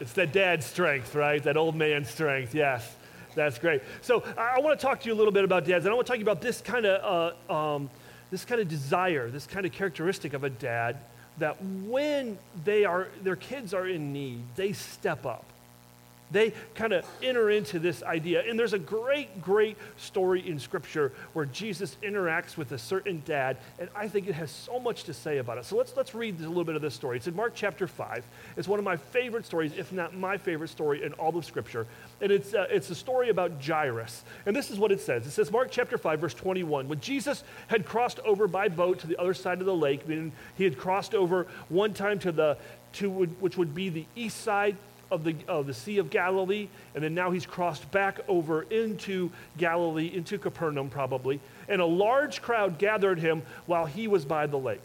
It's that dad strength, right? That old man strength, yes. That's great. So I, I want to talk to you a little bit about dads, and I want to talk to you about this kind of uh, um, this kind of desire, this kind of characteristic of a dad that when they are their kids are in need, they step up. They kind of enter into this idea. And there's a great, great story in Scripture where Jesus interacts with a certain dad, and I think it has so much to say about it. So let's, let's read a little bit of this story. It's in Mark chapter 5. It's one of my favorite stories, if not my favorite story in all of Scripture. And it's, uh, it's a story about Jairus. And this is what it says it says, Mark chapter 5, verse 21. When Jesus had crossed over by boat to the other side of the lake, meaning he had crossed over one time to the, to, which would be the east side of the, of the Sea of Galilee, and then now he's crossed back over into Galilee, into Capernaum probably, and a large crowd gathered him while he was by the lake.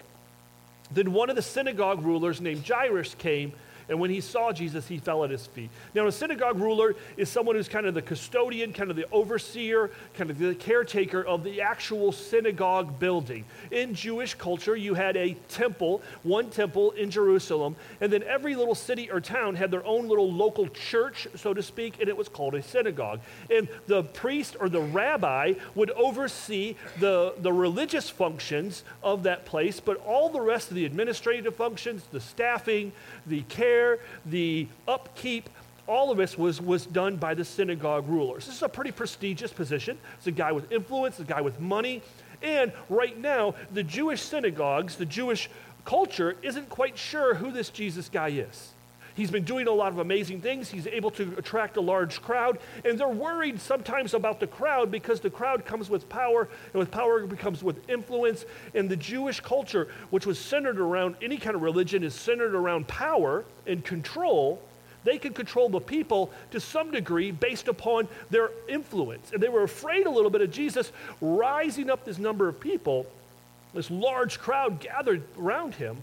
Then one of the synagogue rulers named Jairus came and when he saw Jesus, he fell at his feet. Now, a synagogue ruler is someone who's kind of the custodian, kind of the overseer, kind of the caretaker of the actual synagogue building. In Jewish culture, you had a temple, one temple in Jerusalem, and then every little city or town had their own little local church, so to speak, and it was called a synagogue. And the priest or the rabbi would oversee the, the religious functions of that place, but all the rest of the administrative functions, the staffing, the care, the upkeep, all of this was, was done by the synagogue rulers. This is a pretty prestigious position. It's a guy with influence, a guy with money. And right now, the Jewish synagogues, the Jewish culture, isn't quite sure who this Jesus guy is. He's been doing a lot of amazing things. He's able to attract a large crowd. And they're worried sometimes about the crowd because the crowd comes with power, and with power becomes with influence. And the Jewish culture, which was centered around any kind of religion, is centered around power and control. They could control the people to some degree based upon their influence. And they were afraid a little bit of Jesus rising up this number of people, this large crowd gathered around him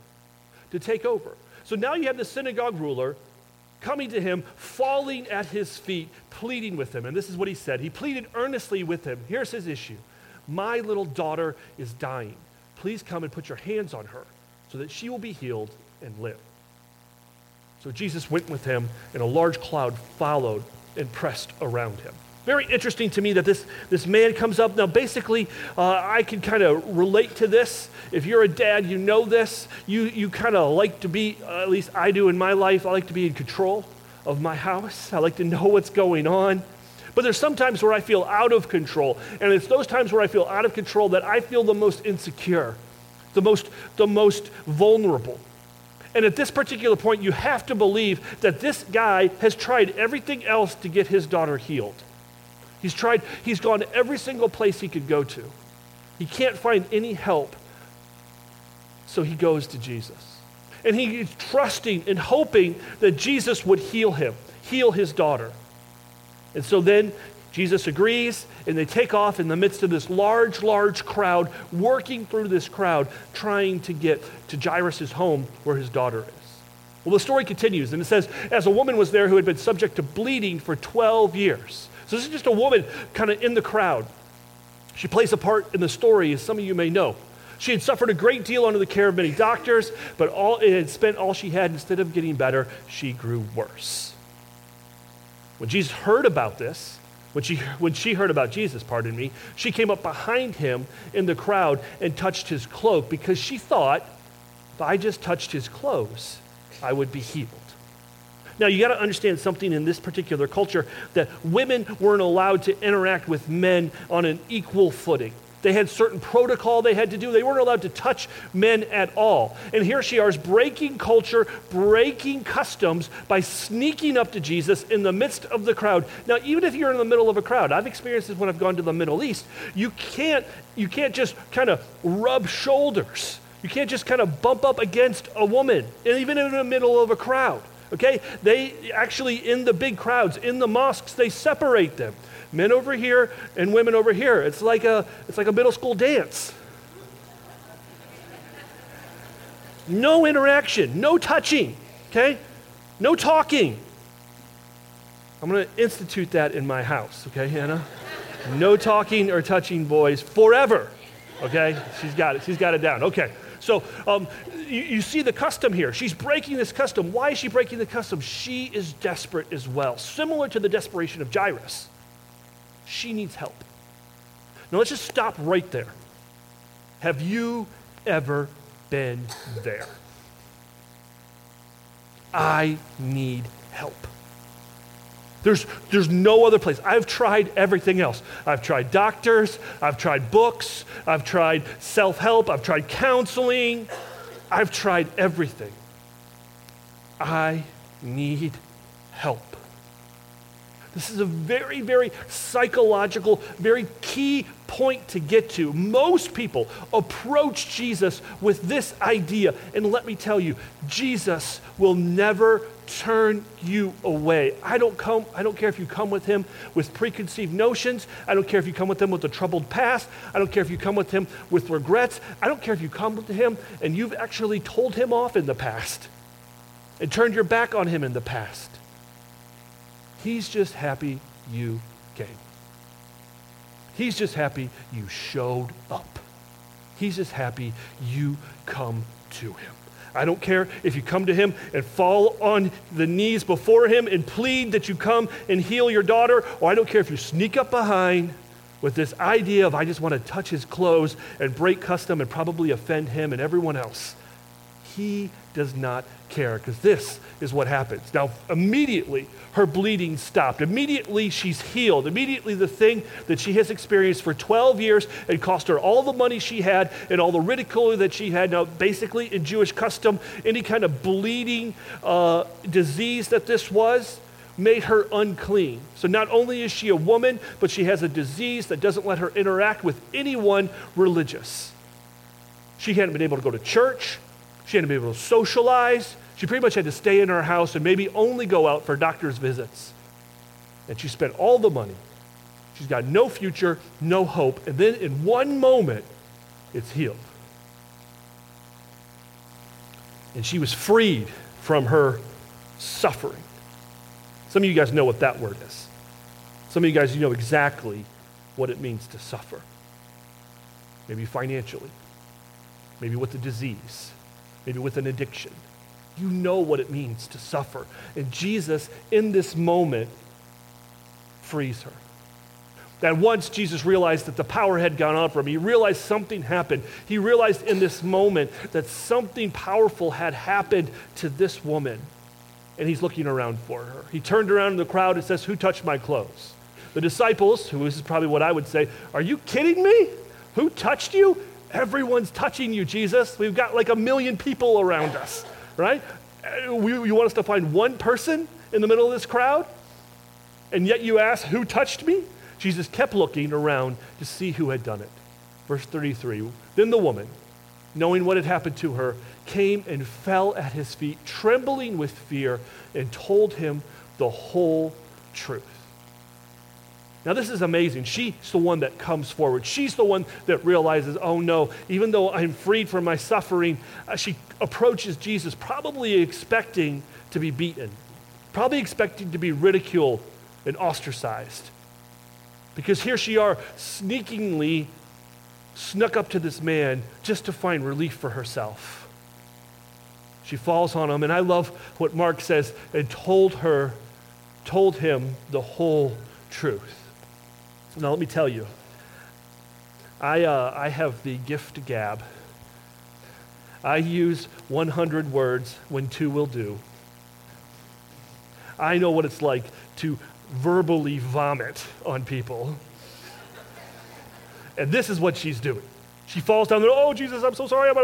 to take over. So now you have the synagogue ruler coming to him, falling at his feet, pleading with him. And this is what he said. He pleaded earnestly with him. Here's his issue My little daughter is dying. Please come and put your hands on her so that she will be healed and live. So Jesus went with him, and a large cloud followed and pressed around him very interesting to me that this, this man comes up. Now, basically, uh, I can kind of relate to this. If you're a dad, you know this. You, you kind of like to be, uh, at least I do in my life, I like to be in control of my house. I like to know what's going on. But there's some times where I feel out of control. And it's those times where I feel out of control that I feel the most insecure, the most, the most vulnerable. And at this particular point, you have to believe that this guy has tried everything else to get his daughter healed. He's tried, he's gone every single place he could go to. He can't find any help. So he goes to Jesus. And he's trusting and hoping that Jesus would heal him, heal his daughter. And so then Jesus agrees, and they take off in the midst of this large, large crowd, working through this crowd, trying to get to Jairus' home where his daughter is. Well, the story continues, and it says, As a woman was there who had been subject to bleeding for 12 years, so this is just a woman kind of in the crowd. She plays a part in the story, as some of you may know. She had suffered a great deal under the care of many doctors, but all it had spent all she had. Instead of getting better, she grew worse. When Jesus heard about this, when she, when she heard about Jesus, pardon me, she came up behind him in the crowd and touched his cloak because she thought, if I just touched his clothes, I would be healed. Now, you got to understand something in this particular culture that women weren't allowed to interact with men on an equal footing. They had certain protocol they had to do. They weren't allowed to touch men at all. And here she is breaking culture, breaking customs by sneaking up to Jesus in the midst of the crowd. Now, even if you're in the middle of a crowd, I've experienced this when I've gone to the Middle East, you can't, you can't just kind of rub shoulders. You can't just kind of bump up against a woman, and even in the middle of a crowd. Okay? They actually, in the big crowds, in the mosques, they separate them. Men over here and women over here. It's like a, it's like a middle school dance. No interaction, no touching, okay? No talking. I'm going to institute that in my house, okay, Hannah? No talking or touching boys forever, okay? She's got it. She's got it down. Okay. So um, you, you see the custom here. She's breaking this custom. Why is she breaking the custom? She is desperate as well, similar to the desperation of Jairus. She needs help. Now let's just stop right there. Have you ever been there? I need help. There's, there's no other place. I've tried everything else. I've tried doctors, I've tried books, I've tried self help, I've tried counseling, I've tried everything. I need help. This is a very, very psychological, very key point to get to. Most people approach Jesus with this idea. And let me tell you, Jesus will never turn you away. I don't come I don't care if you come with him with preconceived notions. I don't care if you come with him with a troubled past. I don't care if you come with him with regrets. I don't care if you come with him and you've actually told him off in the past and turned your back on him in the past. He's just happy you came. He's just happy you showed up. He's just happy you come to him. I don't care if you come to him and fall on the knees before him and plead that you come and heal your daughter, or I don't care if you sneak up behind with this idea of I just want to touch his clothes and break custom and probably offend him and everyone else. He does not care because this is what happens. Now, immediately, her bleeding stopped. Immediately, she's healed. Immediately, the thing that she has experienced for 12 years and cost her all the money she had and all the ridicule that she had. Now, basically, in Jewish custom, any kind of bleeding uh, disease that this was made her unclean. So, not only is she a woman, but she has a disease that doesn't let her interact with anyone religious. She hadn't been able to go to church. She hadn't been able to socialize. She pretty much had to stay in her house and maybe only go out for doctor's visits. And she spent all the money. She's got no future, no hope. And then in one moment, it's healed. And she was freed from her suffering. Some of you guys know what that word is. Some of you guys, you know exactly what it means to suffer. Maybe financially, maybe with a disease, maybe with an addiction, you know what it means to suffer. And Jesus, in this moment, frees her. That once Jesus realized that the power had gone out from him, he realized something happened. He realized in this moment that something powerful had happened to this woman. And he's looking around for her. He turned around in the crowd and says, Who touched my clothes? The disciples, who is probably what I would say, Are you kidding me? Who touched you? Everyone's touching you, Jesus. We've got like a million people around us right? Uh, you want us to find one person in the middle of this crowd? And yet you ask, Who touched me? Jesus kept looking around to see who had done it. Verse 33 Then the woman, knowing what had happened to her, came and fell at his feet, trembling with fear, and told him the whole truth. Now, this is amazing. She's the one that comes forward. She's the one that realizes, oh no, even though I'm freed from my suffering, uh, she approaches Jesus probably expecting to be beaten, probably expecting to be ridiculed and ostracized. Because here she are, sneakingly snuck up to this man just to find relief for herself. She falls on him, and I love what Mark says, and told her, told him the whole truth. Now, let me tell you, I, uh, I have the gift gab. I use 100 words when two will do. I know what it's like to verbally vomit on people. And this is what she's doing. She falls down there. Oh, Jesus, I'm so sorry. I'm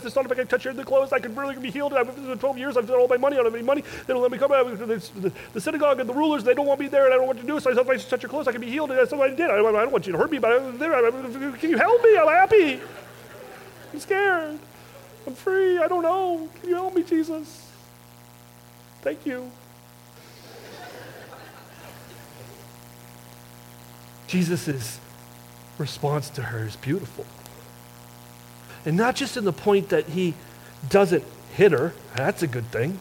just thought if I could touch in the clothes, I could really be healed. I've been 12 years. I've done all my money. I don't have any money. They don't let me come. The, the synagogue and the rulers, they don't want me there, and I don't what to do. So I thought if I touch your clothes, I could be healed. And that's what I did. I, I don't want you to hurt me, but I was there. Can you help me? I'm happy. I'm scared. I'm free. I don't know. Can you help me, Jesus? Thank you. Jesus' response to her is beautiful. And not just in the point that he doesn't hit her, that's a good thing,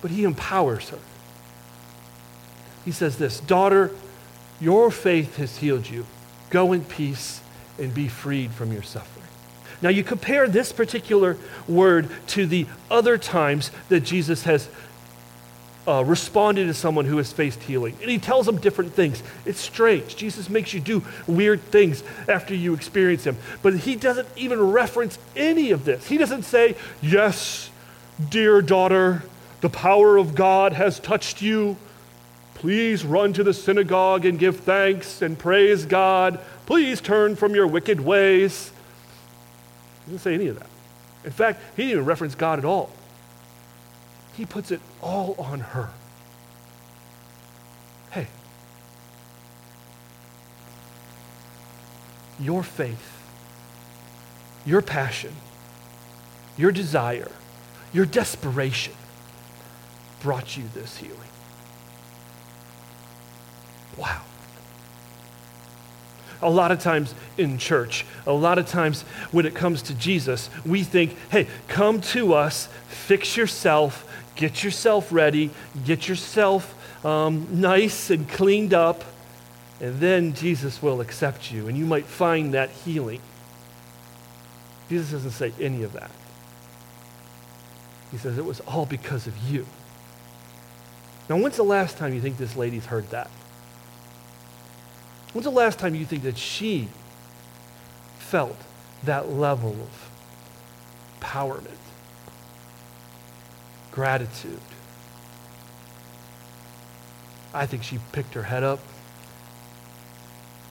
but he empowers her. He says this Daughter, your faith has healed you. Go in peace and be freed from your suffering. Now, you compare this particular word to the other times that Jesus has uh, responded to someone who has faced healing. And he tells them different things. It's strange. Jesus makes you do weird things after you experience him. But he doesn't even reference any of this. He doesn't say, Yes, dear daughter, the power of God has touched you. Please run to the synagogue and give thanks and praise God. Please turn from your wicked ways. He doesn't say any of that. In fact, he didn't even reference God at all. He puts it all on her. Hey, your faith, your passion, your desire, your desperation brought you this healing. Wow. A lot of times in church, a lot of times when it comes to Jesus, we think, hey, come to us, fix yourself, get yourself ready, get yourself um, nice and cleaned up, and then Jesus will accept you, and you might find that healing. Jesus doesn't say any of that. He says it was all because of you. Now, when's the last time you think this lady's heard that? When's the last time you think that she felt that level of empowerment, gratitude? I think she picked her head up.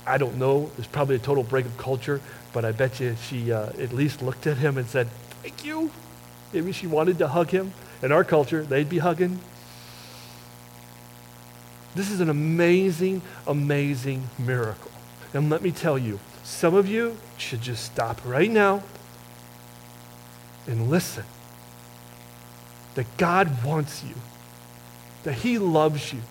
I don't know. It's probably a total break of culture, but I bet you she uh, at least looked at him and said, Thank you. Maybe she wanted to hug him. In our culture, they'd be hugging. This is an amazing, amazing miracle. And let me tell you, some of you should just stop right now and listen. That God wants you, that He loves you,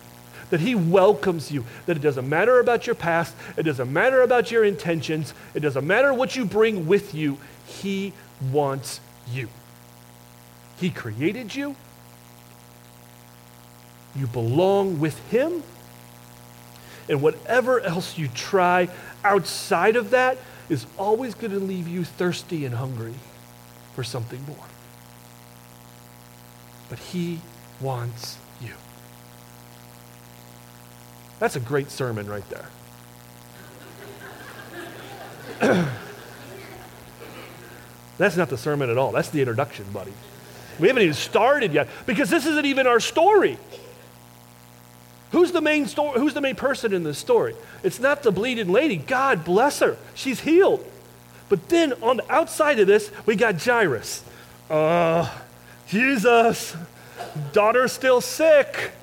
that He welcomes you, that it doesn't matter about your past, it doesn't matter about your intentions, it doesn't matter what you bring with you. He wants you. He created you, you belong with Him. And whatever else you try outside of that is always going to leave you thirsty and hungry for something more. But He wants you. That's a great sermon right there. That's not the sermon at all. That's the introduction, buddy. We haven't even started yet because this isn't even our story. Who's the main story? Who's the main person in this story? It's not the bleeding lady. God bless her. She's healed. But then on the outside of this, we got Jairus. Uh, Jesus, daughter's still sick.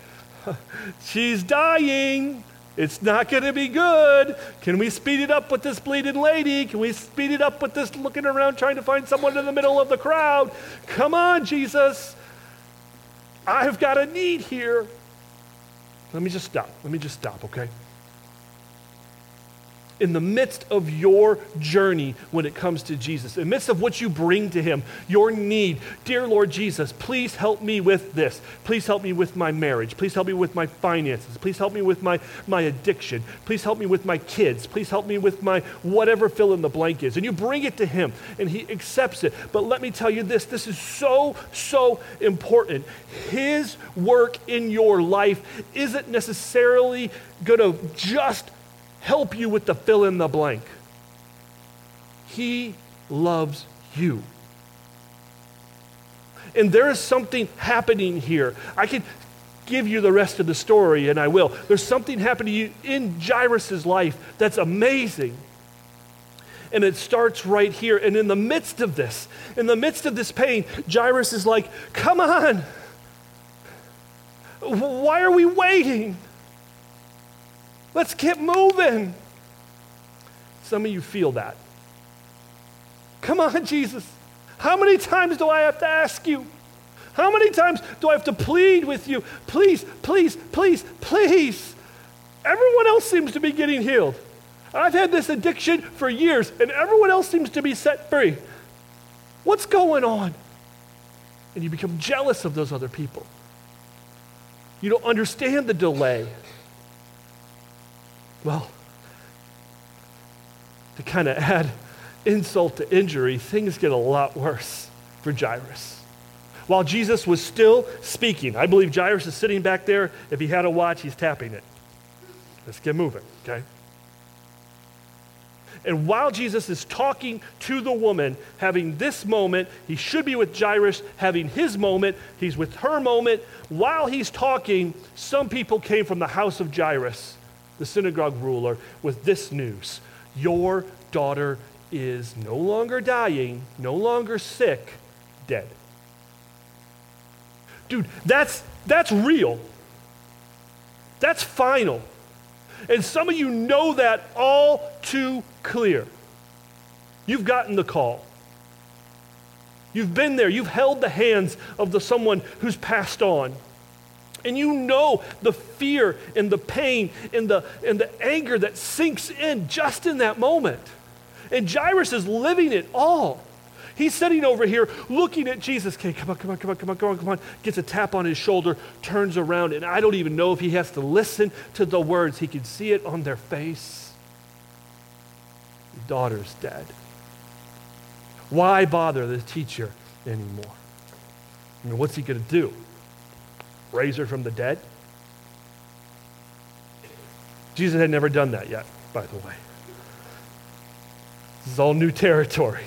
She's dying. It's not going to be good. Can we speed it up with this bleeding lady? Can we speed it up with this looking around trying to find someone in the middle of the crowd? Come on, Jesus. I've got a need here. Let me just stop. Let me just stop, okay? In the midst of your journey when it comes to Jesus, in the midst of what you bring to Him, your need. Dear Lord Jesus, please help me with this. Please help me with my marriage. Please help me with my finances. Please help me with my, my addiction. Please help me with my kids. Please help me with my whatever fill in the blank is. And you bring it to Him, and He accepts it. But let me tell you this this is so, so important. His work in your life isn't necessarily going to just help you with the fill in the blank. He loves you. And there is something happening here. I can give you the rest of the story, and I will. There's something happening in Jairus' life that's amazing. And it starts right here. And in the midst of this, in the midst of this pain, Jairus is like, Come on. Why are we waiting? Let's keep moving. Some of you feel that. Come on, Jesus. How many times do I have to ask you? How many times do I have to plead with you? Please, please, please, please. Everyone else seems to be getting healed. I've had this addiction for years, and everyone else seems to be set free. What's going on? And you become jealous of those other people. You don't understand the delay. Well, to kind of add, insult to injury, things get a lot worse for Jairus. While Jesus was still speaking, I believe Jairus is sitting back there. If he had a watch, he's tapping it. Let's get moving, okay? And while Jesus is talking to the woman, having this moment, he should be with Jairus, having his moment, he's with her moment. While he's talking, some people came from the house of Jairus, the synagogue ruler, with this news Your daughter is no longer dying, no longer sick, dead. Dude, that's, that's real. That's final. And some of you know that all too clear. You've gotten the call. You've been there. You've held the hands of the someone who's passed on. And you know the fear and the pain and the, and the anger that sinks in just in that moment. And Jairus is living it all. He's sitting over here looking at Jesus. Okay, come on, come on, come on, come on, come on, come on. Gets a tap on his shoulder, turns around, and I don't even know if he has to listen to the words. He can see it on their face. Your daughter's dead. Why bother the teacher anymore? I mean, what's he going to do? Raise her from the dead? Jesus had never done that yet, by the way. This is all new territory.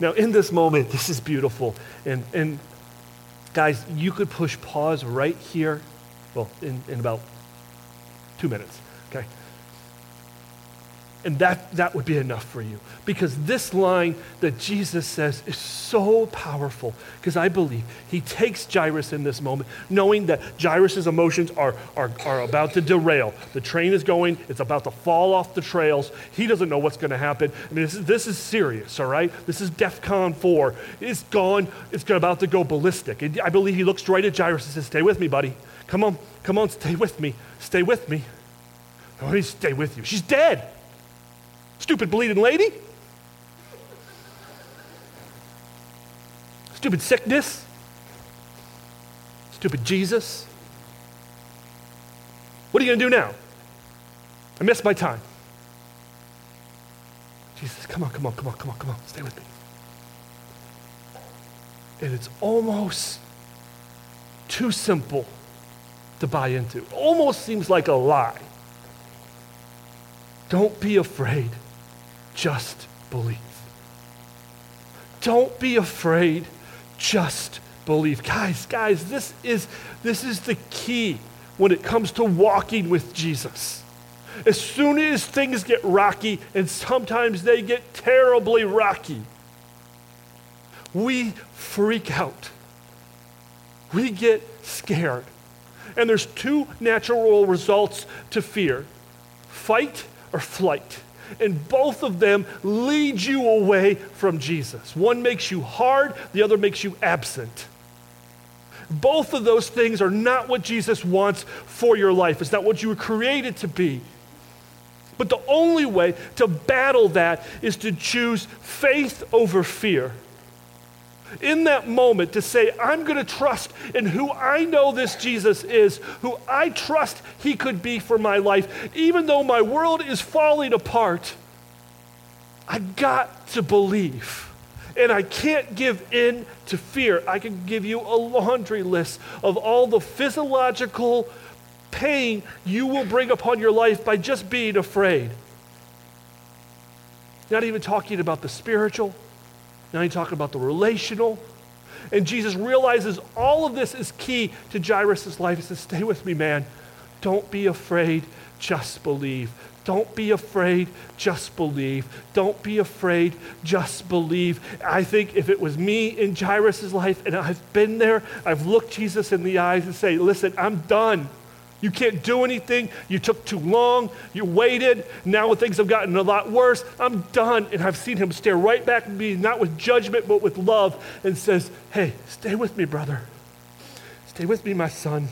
Now, in this moment, this is beautiful. And, and guys, you could push pause right here, well, in, in about two minutes, okay? And that, that would be enough for you. Because this line that Jesus says is so powerful. Because I believe he takes Jairus in this moment, knowing that Jairus' emotions are, are, are about to derail. The train is going, it's about to fall off the trails. He doesn't know what's going to happen. I mean, this is, this is serious, all right? This is DEFCON 4. It's gone, it's about to go ballistic. And I believe he looks right at Jairus and says, Stay with me, buddy. Come on, come on, stay with me. Stay with me. Oh, stay with you. She's dead. Stupid bleeding lady. Stupid sickness. Stupid Jesus. What are you going to do now? I missed my time. Jesus, come on, come on, come on, come on, come on. Stay with me. And it's almost too simple to buy into. Almost seems like a lie. Don't be afraid. Just believe. Don't be afraid. Just believe. Guys, guys, this is, this is the key when it comes to walking with Jesus. As soon as things get rocky, and sometimes they get terribly rocky, we freak out. We get scared. And there's two natural results to fear fight or flight. And both of them lead you away from Jesus. One makes you hard, the other makes you absent. Both of those things are not what Jesus wants for your life. It's not what you were created to be. But the only way to battle that is to choose faith over fear in that moment to say, I'm going to trust in who I know this Jesus is, who I trust he could be for my life. Even though my world is falling apart, I got to believe. And I can't give in to fear. I can give you a laundry list of all the physiological pain you will bring upon your life by just being afraid. Not even talking about the spiritual now he's talking about the relational. And Jesus realizes all of this is key to Jairus' life. He says, Stay with me, man. Don't be afraid, just believe. Don't be afraid, just believe. Don't be afraid, just believe. I think if it was me in Jairus' life and I've been there, I've looked Jesus in the eyes and say, Listen, I'm done. You can't do anything. You took too long. You waited. Now things have gotten a lot worse. I'm done. And I've seen him stare right back at me, not with judgment, but with love, and says, Hey, stay with me, brother. Stay with me, my son.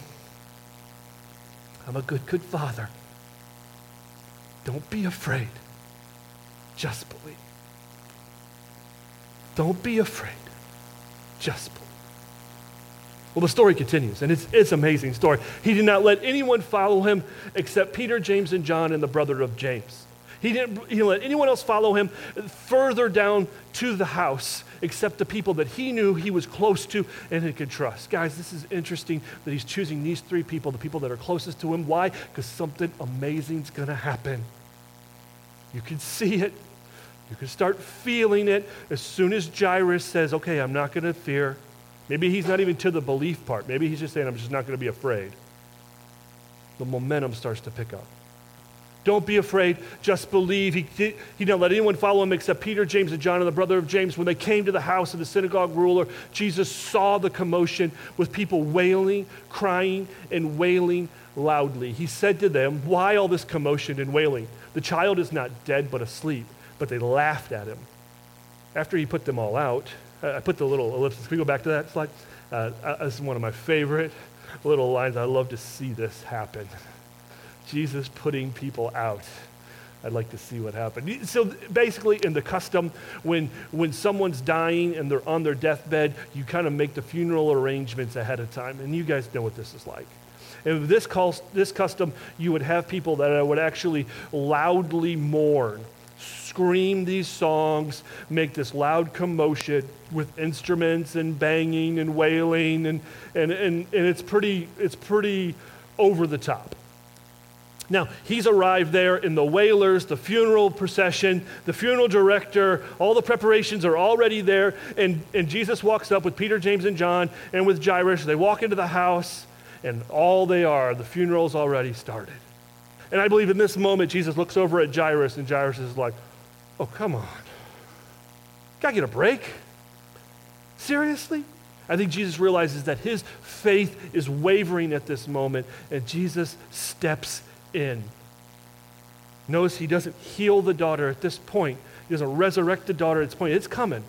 I'm a good, good father. Don't be afraid. Just believe. Don't be afraid. Just believe. Well, the story continues, and it's, it's an amazing story. He did not let anyone follow him except Peter, James, and John, and the brother of James. He didn't, he didn't let anyone else follow him further down to the house except the people that he knew he was close to and he could trust. Guys, this is interesting that he's choosing these three people, the people that are closest to him. Why? Because something amazing is going to happen. You can see it. You can start feeling it as soon as Jairus says, Okay, I'm not going to fear. Maybe he's not even to the belief part. Maybe he's just saying, I'm just not going to be afraid. The momentum starts to pick up. Don't be afraid, just believe. He, he didn't let anyone follow him except Peter, James, and John, and the brother of James. When they came to the house of the synagogue ruler, Jesus saw the commotion with people wailing, crying, and wailing loudly. He said to them, Why all this commotion and wailing? The child is not dead, but asleep. But they laughed at him. After he put them all out, I put the little ellipsis. Can we go back to that slide? Uh, uh, this is one of my favorite little lines. I love to see this happen. Jesus putting people out. I'd like to see what happened. So basically, in the custom, when, when someone's dying and they're on their deathbed, you kind of make the funeral arrangements ahead of time. And you guys know what this is like. In this, call, this custom, you would have people that would actually loudly mourn, scream these songs, make this loud commotion with instruments and banging and wailing, and, and, and, and it's, pretty, it's pretty over the top. Now, he's arrived there in the wailers, the funeral procession, the funeral director, all the preparations are already there. And, and Jesus walks up with Peter, James, and John, and with Jairus. They walk into the house, and all they are, the funeral's already started. And I believe in this moment, Jesus looks over at Jairus, and Jairus is like, Oh, come on. Gotta get a break. Seriously? I think Jesus realizes that his faith is wavering at this moment, and Jesus steps in. Notice he doesn't heal the daughter at this point. He doesn't resurrect the daughter at this point. It's coming.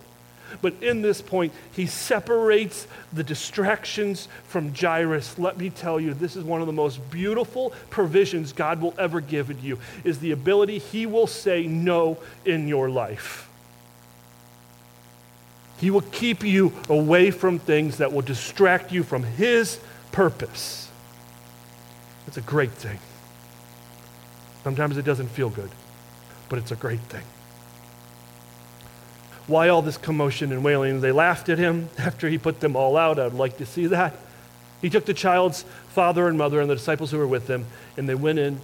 But in this point, he separates the distractions from Jairus. Let me tell you, this is one of the most beautiful provisions God will ever give you is the ability he will say no in your life. He will keep you away from things that will distract you from his purpose. It's a great thing. Sometimes it doesn't feel good, but it's a great thing. Why all this commotion and wailing? They laughed at him after he put them all out. I'd like to see that. He took the child's father and mother and the disciples who were with him, and they went in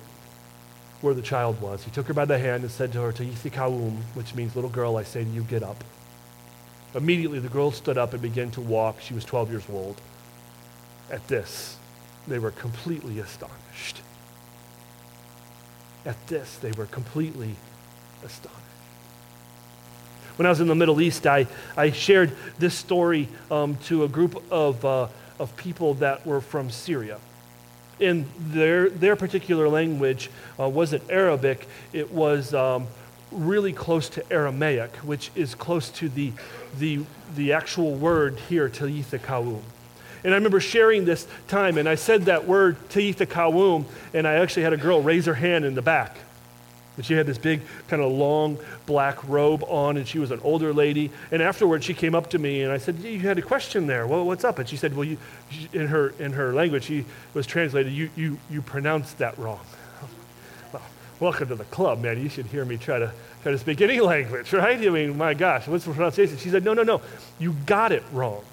where the child was. He took her by the hand and said to her, Talitha koum, which means, little girl, I say to you, get up. Immediately the girl stood up and began to walk. She was 12 years old. At this, they were completely astonished. At this, they were completely astonished. When I was in the Middle East, I, I shared this story um, to a group of, uh, of people that were from Syria. And their, their particular language uh, wasn't Arabic, it was um, really close to Aramaic, which is close to the, the, the actual word here, Talitha. And I remember sharing this time, and I said that word, Talitha Kaum, and I actually had a girl raise her hand in the back. And she had this big, kind of long black robe on, and she was an older lady. And afterwards, she came up to me, and I said, "You had a question there. Well, what's up?" And she said, "Well, you, in her in her language, she was translated. You you you pronounced that wrong." well, welcome to the club, man. You should hear me try to try to speak any language, right? I mean, my gosh, what's the pronunciation? She said, "No, no, no. You got it wrong."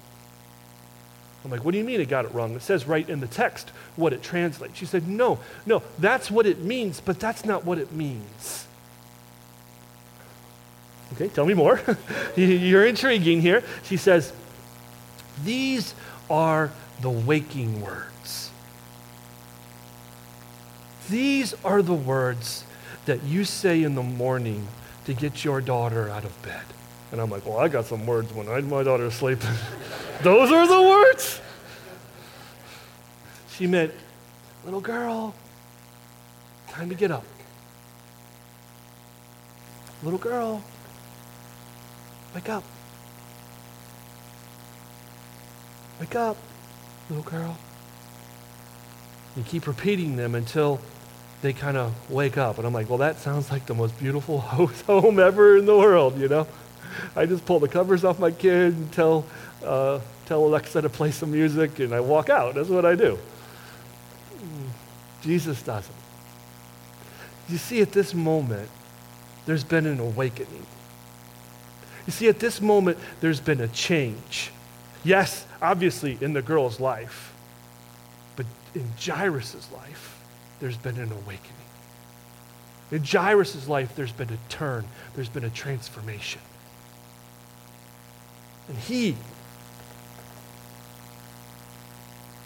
I'm like, what do you mean it got it wrong? It says right in the text what it translates. She said, no, no, that's what it means, but that's not what it means. Okay, tell me more. You're intriguing here. She says, these are the waking words. These are the words that you say in the morning to get your daughter out of bed. And I'm like, well, I got some words when I, my daughter's sleeping. Those are the words? She meant, little girl, time to get up. Little girl, wake up. Wake up, little girl. You keep repeating them until they kind of wake up. And I'm like, well, that sounds like the most beautiful home ever in the world, you know? I just pull the covers off my kid and tell, uh, tell Alexa to play some music, and I walk out. That's what I do. Jesus doesn't. You see, at this moment, there's been an awakening. You see, at this moment, there's been a change. Yes, obviously, in the girl's life, but in Jairus' life, there's been an awakening. In Jairus' life, there's been a turn, there's been a transformation. And he,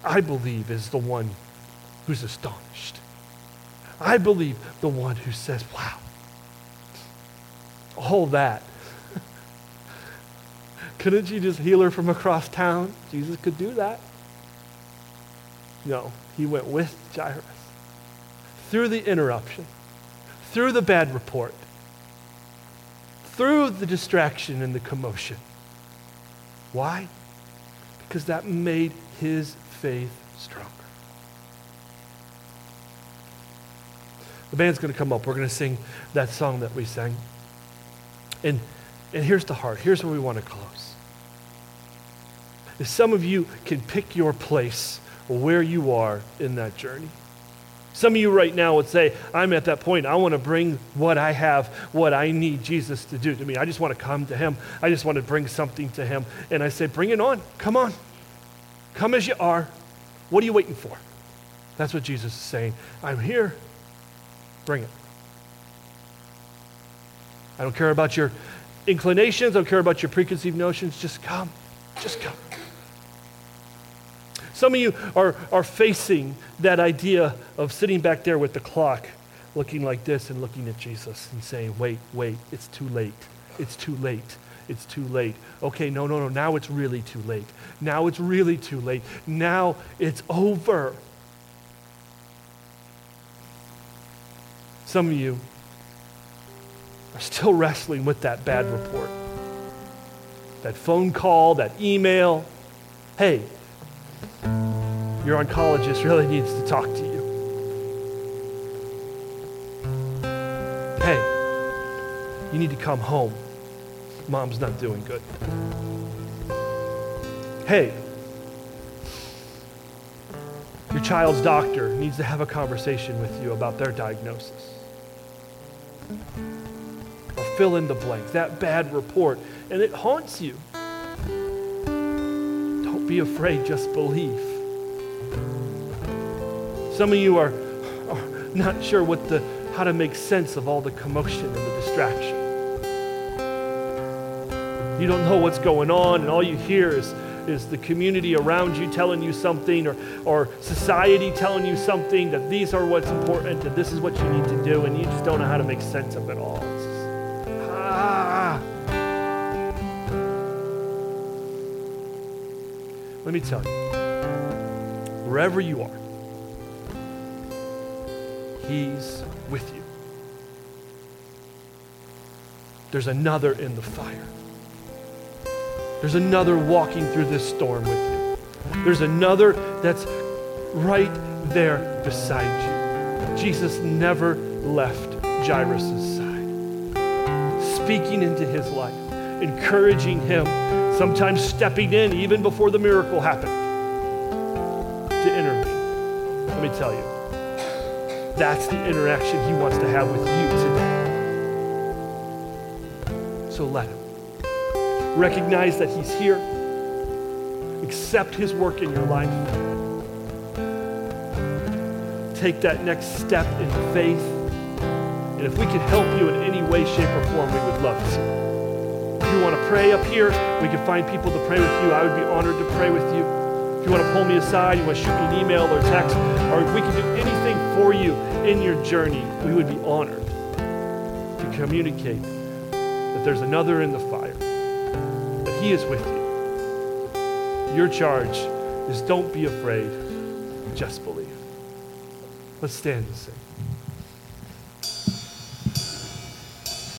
I believe, is the one who's astonished. I believe the one who says, wow, all that. Couldn't you just heal her from across town? Jesus could do that. No, he went with Jairus through the interruption, through the bad report, through the distraction and the commotion. Why? Because that made his faith stronger. The band's going to come up. We're going to sing that song that we sang. And, and here's the heart. Here's where we want to close. If some of you can pick your place where you are in that journey. Some of you right now would say, I'm at that point. I want to bring what I have, what I need Jesus to do to me. I just want to come to Him. I just want to bring something to Him. And I say, Bring it on. Come on. Come as you are. What are you waiting for? That's what Jesus is saying. I'm here. Bring it. I don't care about your inclinations. I don't care about your preconceived notions. Just come. Just come. Some of you are, are facing that idea of sitting back there with the clock, looking like this and looking at Jesus and saying, wait, wait, it's too late. It's too late. It's too late. Okay, no, no, no. Now it's really too late. Now it's really too late. Now it's over. Some of you are still wrestling with that bad report. That phone call, that email. Hey, your oncologist really needs to talk to you. Hey, you need to come home. Mom's not doing good. Hey, your child's doctor needs to have a conversation with you about their diagnosis. Or fill in the blank, that bad report, and it haunts you. Don't be afraid, just believe. Some of you are, are not sure what the, how to make sense of all the commotion and the distraction. You don't know what's going on, and all you hear is, is the community around you telling you something, or, or society telling you something that these are what's important, and this is what you need to do, and you just don't know how to make sense of it all. Ah. Let me tell you, wherever you are, He's with you. There's another in the fire. There's another walking through this storm with you. There's another that's right there beside you. Jesus never left Jairus' side, speaking into his life, encouraging him, sometimes stepping in even before the miracle happened to intervene. Let me tell you, that's the interaction he wants to have with you today. So let him. Recognize that he's here. Accept his work in your life. Take that next step in faith. And if we can help you in any way, shape, or form, we would love to. If you want to pray up here, we can find people to pray with you. I would be honored to pray with you. If you want to pull me aside, you want to shoot me an email or text, or if we can do anything for you in your journey, we would be honored to communicate that there's another in the fire, that He is with you. Your charge is don't be afraid, just believe. Let's stand and sing.